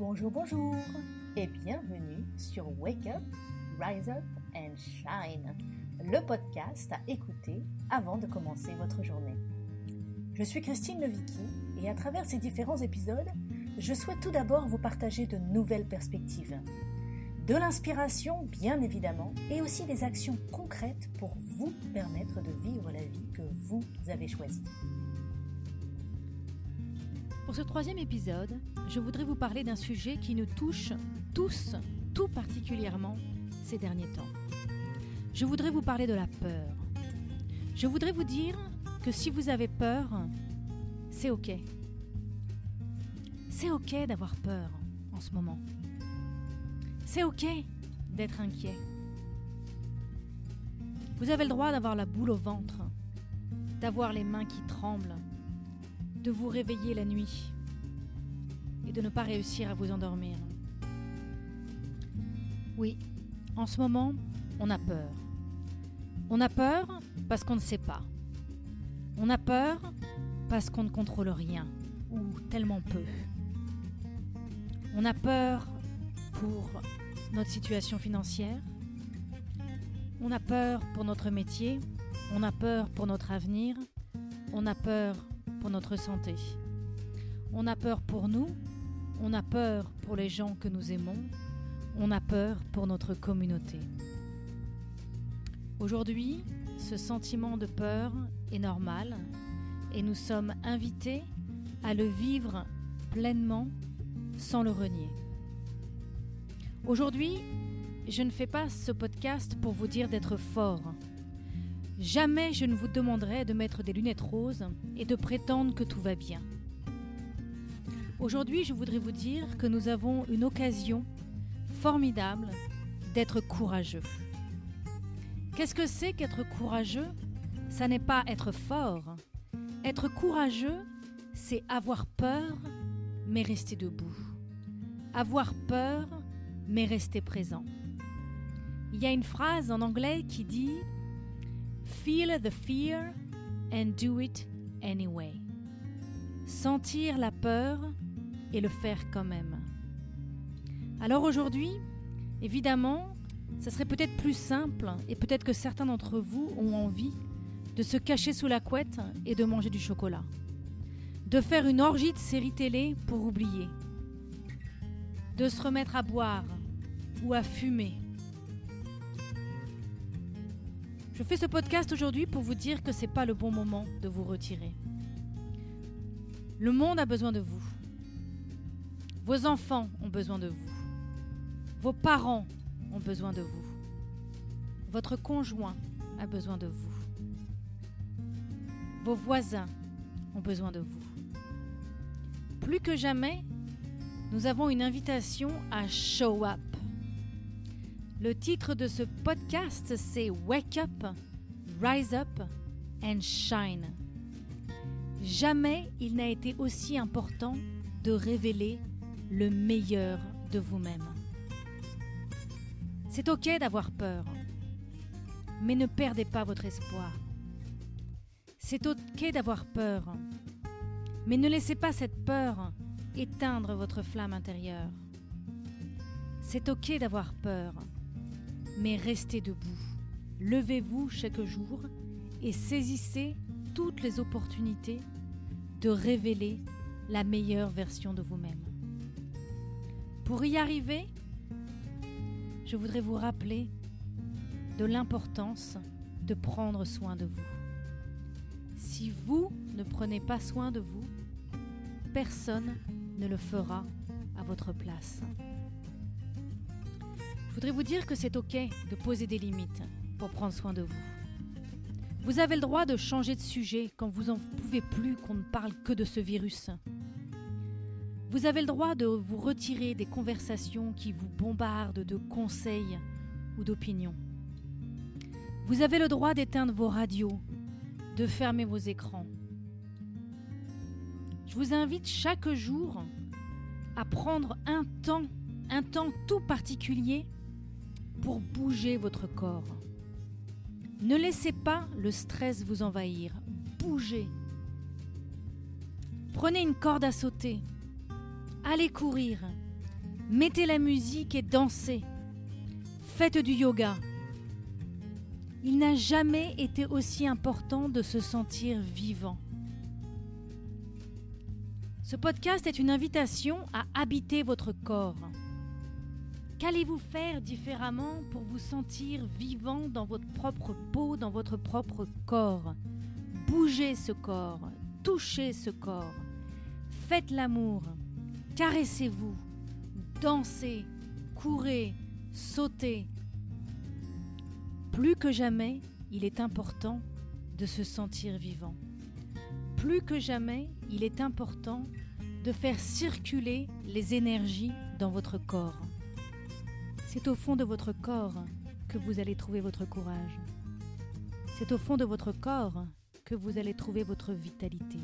Bonjour, bonjour et bienvenue sur Wake Up, Rise Up and Shine, le podcast à écouter avant de commencer votre journée. Je suis Christine Levicki et à travers ces différents épisodes, je souhaite tout d'abord vous partager de nouvelles perspectives. De l'inspiration, bien évidemment, et aussi des actions concrètes pour vous permettre de vivre la vie que vous avez choisie. Pour ce troisième épisode, je voudrais vous parler d'un sujet qui nous touche tous, tout particulièrement ces derniers temps. Je voudrais vous parler de la peur. Je voudrais vous dire que si vous avez peur, c'est OK. C'est OK d'avoir peur en ce moment. C'est OK d'être inquiet. Vous avez le droit d'avoir la boule au ventre, d'avoir les mains qui tremblent, de vous réveiller la nuit et de ne pas réussir à vous endormir. Oui, en ce moment, on a peur. On a peur parce qu'on ne sait pas. On a peur parce qu'on ne contrôle rien, ou tellement peu. On a peur pour notre situation financière. On a peur pour notre métier. On a peur pour notre avenir. On a peur pour notre santé. On a peur pour nous, on a peur pour les gens que nous aimons, on a peur pour notre communauté. Aujourd'hui, ce sentiment de peur est normal et nous sommes invités à le vivre pleinement sans le renier. Aujourd'hui, je ne fais pas ce podcast pour vous dire d'être fort, Jamais je ne vous demanderai de mettre des lunettes roses et de prétendre que tout va bien. Aujourd'hui, je voudrais vous dire que nous avons une occasion formidable d'être courageux. Qu'est-ce que c'est qu'être courageux? Ça n'est pas être fort. Être courageux, c'est avoir peur, mais rester debout. Avoir peur, mais rester présent. Il y a une phrase en anglais qui dit Feel the fear and do it anyway. Sentir la peur et le faire quand même. Alors aujourd'hui, évidemment, ça serait peut-être plus simple et peut-être que certains d'entre vous ont envie de se cacher sous la couette et de manger du chocolat. De faire une orgie de série télé pour oublier. De se remettre à boire ou à fumer Je fais ce podcast aujourd'hui pour vous dire que ce n'est pas le bon moment de vous retirer. Le monde a besoin de vous. Vos enfants ont besoin de vous. Vos parents ont besoin de vous. Votre conjoint a besoin de vous. Vos voisins ont besoin de vous. Plus que jamais, nous avons une invitation à show up. Le titre de ce podcast, c'est Wake Up, Rise Up and Shine. Jamais il n'a été aussi important de révéler le meilleur de vous-même. C'est ok d'avoir peur, mais ne perdez pas votre espoir. C'est ok d'avoir peur, mais ne laissez pas cette peur éteindre votre flamme intérieure. C'est ok d'avoir peur, mais restez debout. Levez-vous chaque jour et saisissez toutes les opportunités de révéler la meilleure version de vous-même. Pour y arriver, je voudrais vous rappeler de l'importance de prendre soin de vous. Si vous ne prenez pas soin de vous, personne ne le fera à votre place. Je voudrais vous dire que c'est OK de poser des limites pour prendre soin de vous? Vous avez le droit de changer de sujet quand vous n'en pouvez plus qu'on ne parle que de ce virus. Vous avez le droit de vous retirer des conversations qui vous bombardent de conseils ou d'opinions. Vous avez le droit d'éteindre vos radios, de fermer vos écrans. Je vous invite chaque jour à prendre un temps, un temps tout particulier pour bouger votre corps. Ne laissez pas le stress vous envahir. Bougez. Prenez une corde à sauter. Allez courir. Mettez la musique et dansez. Faites du yoga. Il n'a jamais été aussi important de se sentir vivant. Ce podcast est une invitation à habiter votre corps. Qu'allez-vous faire différemment pour vous sentir vivant dans votre propre peau, dans votre propre corps? Bougez ce corps, touchez ce corps, faites l'amour, caressez-vous, dansez, courez, sautez. Plus que jamais, il est important de se sentir vivant. Plus que jamais, il est important de faire circuler les énergies dans votre corps. C'est au fond de votre corps que vous allez trouver votre courage. C'est au fond de votre corps que vous allez trouver votre vitalité.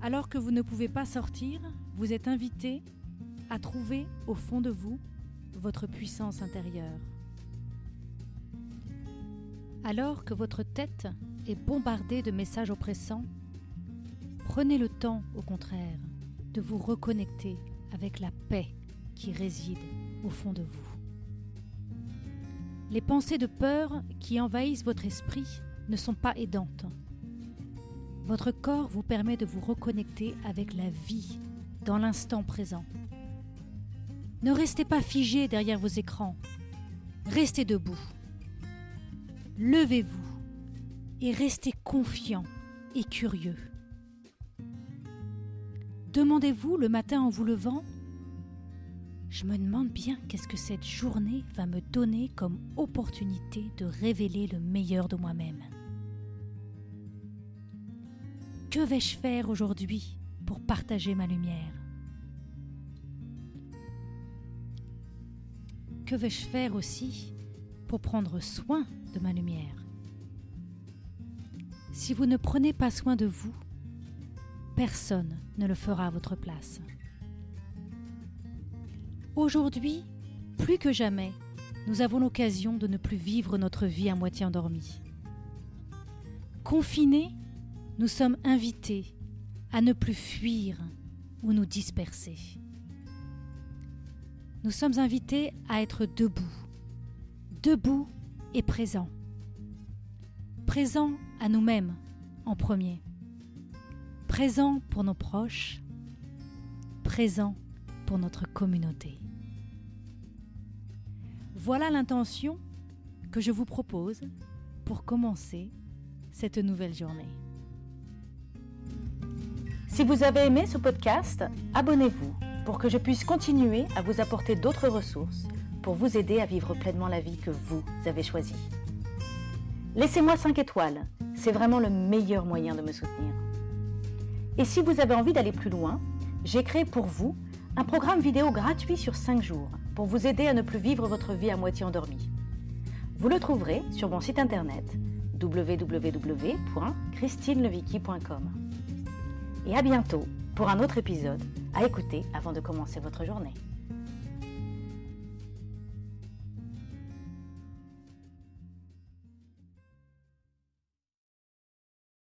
Alors que vous ne pouvez pas sortir, vous êtes invité à trouver au fond de vous votre puissance intérieure. Alors que votre tête est bombardée de messages oppressants, prenez le temps, au contraire, de vous reconnecter avec la paix qui réside au fond de vous. Les pensées de peur qui envahissent votre esprit ne sont pas aidantes. Votre corps vous permet de vous reconnecter avec la vie dans l'instant présent. Ne restez pas figé derrière vos écrans. Restez debout. Levez-vous et restez confiant et curieux. Demandez-vous le matin en vous levant je me demande bien qu'est-ce que cette journée va me donner comme opportunité de révéler le meilleur de moi-même. Que vais-je faire aujourd'hui pour partager ma lumière? Que vais-je faire aussi pour prendre soin de ma lumière? Si vous ne prenez pas soin de vous, personne ne le fera à votre place. Aujourd'hui, plus que jamais, nous avons l'occasion de ne plus vivre notre vie à moitié endormie. Confinés, nous sommes invités à ne plus fuir ou nous disperser. Nous sommes invités à être debout, debout et présents. Présents à nous-mêmes en premier, présents pour nos proches, présents pour notre communauté. Voilà l'intention que je vous propose pour commencer cette nouvelle journée. Si vous avez aimé ce podcast, abonnez-vous pour que je puisse continuer à vous apporter d'autres ressources pour vous aider à vivre pleinement la vie que vous avez choisie. Laissez-moi 5 étoiles, c'est vraiment le meilleur moyen de me soutenir. Et si vous avez envie d'aller plus loin, j'ai créé pour vous un programme vidéo gratuit sur 5 jours pour vous aider à ne plus vivre votre vie à moitié endormie. Vous le trouverez sur mon site internet www.christinelevicky.com. Et à bientôt pour un autre épisode à écouter avant de commencer votre journée.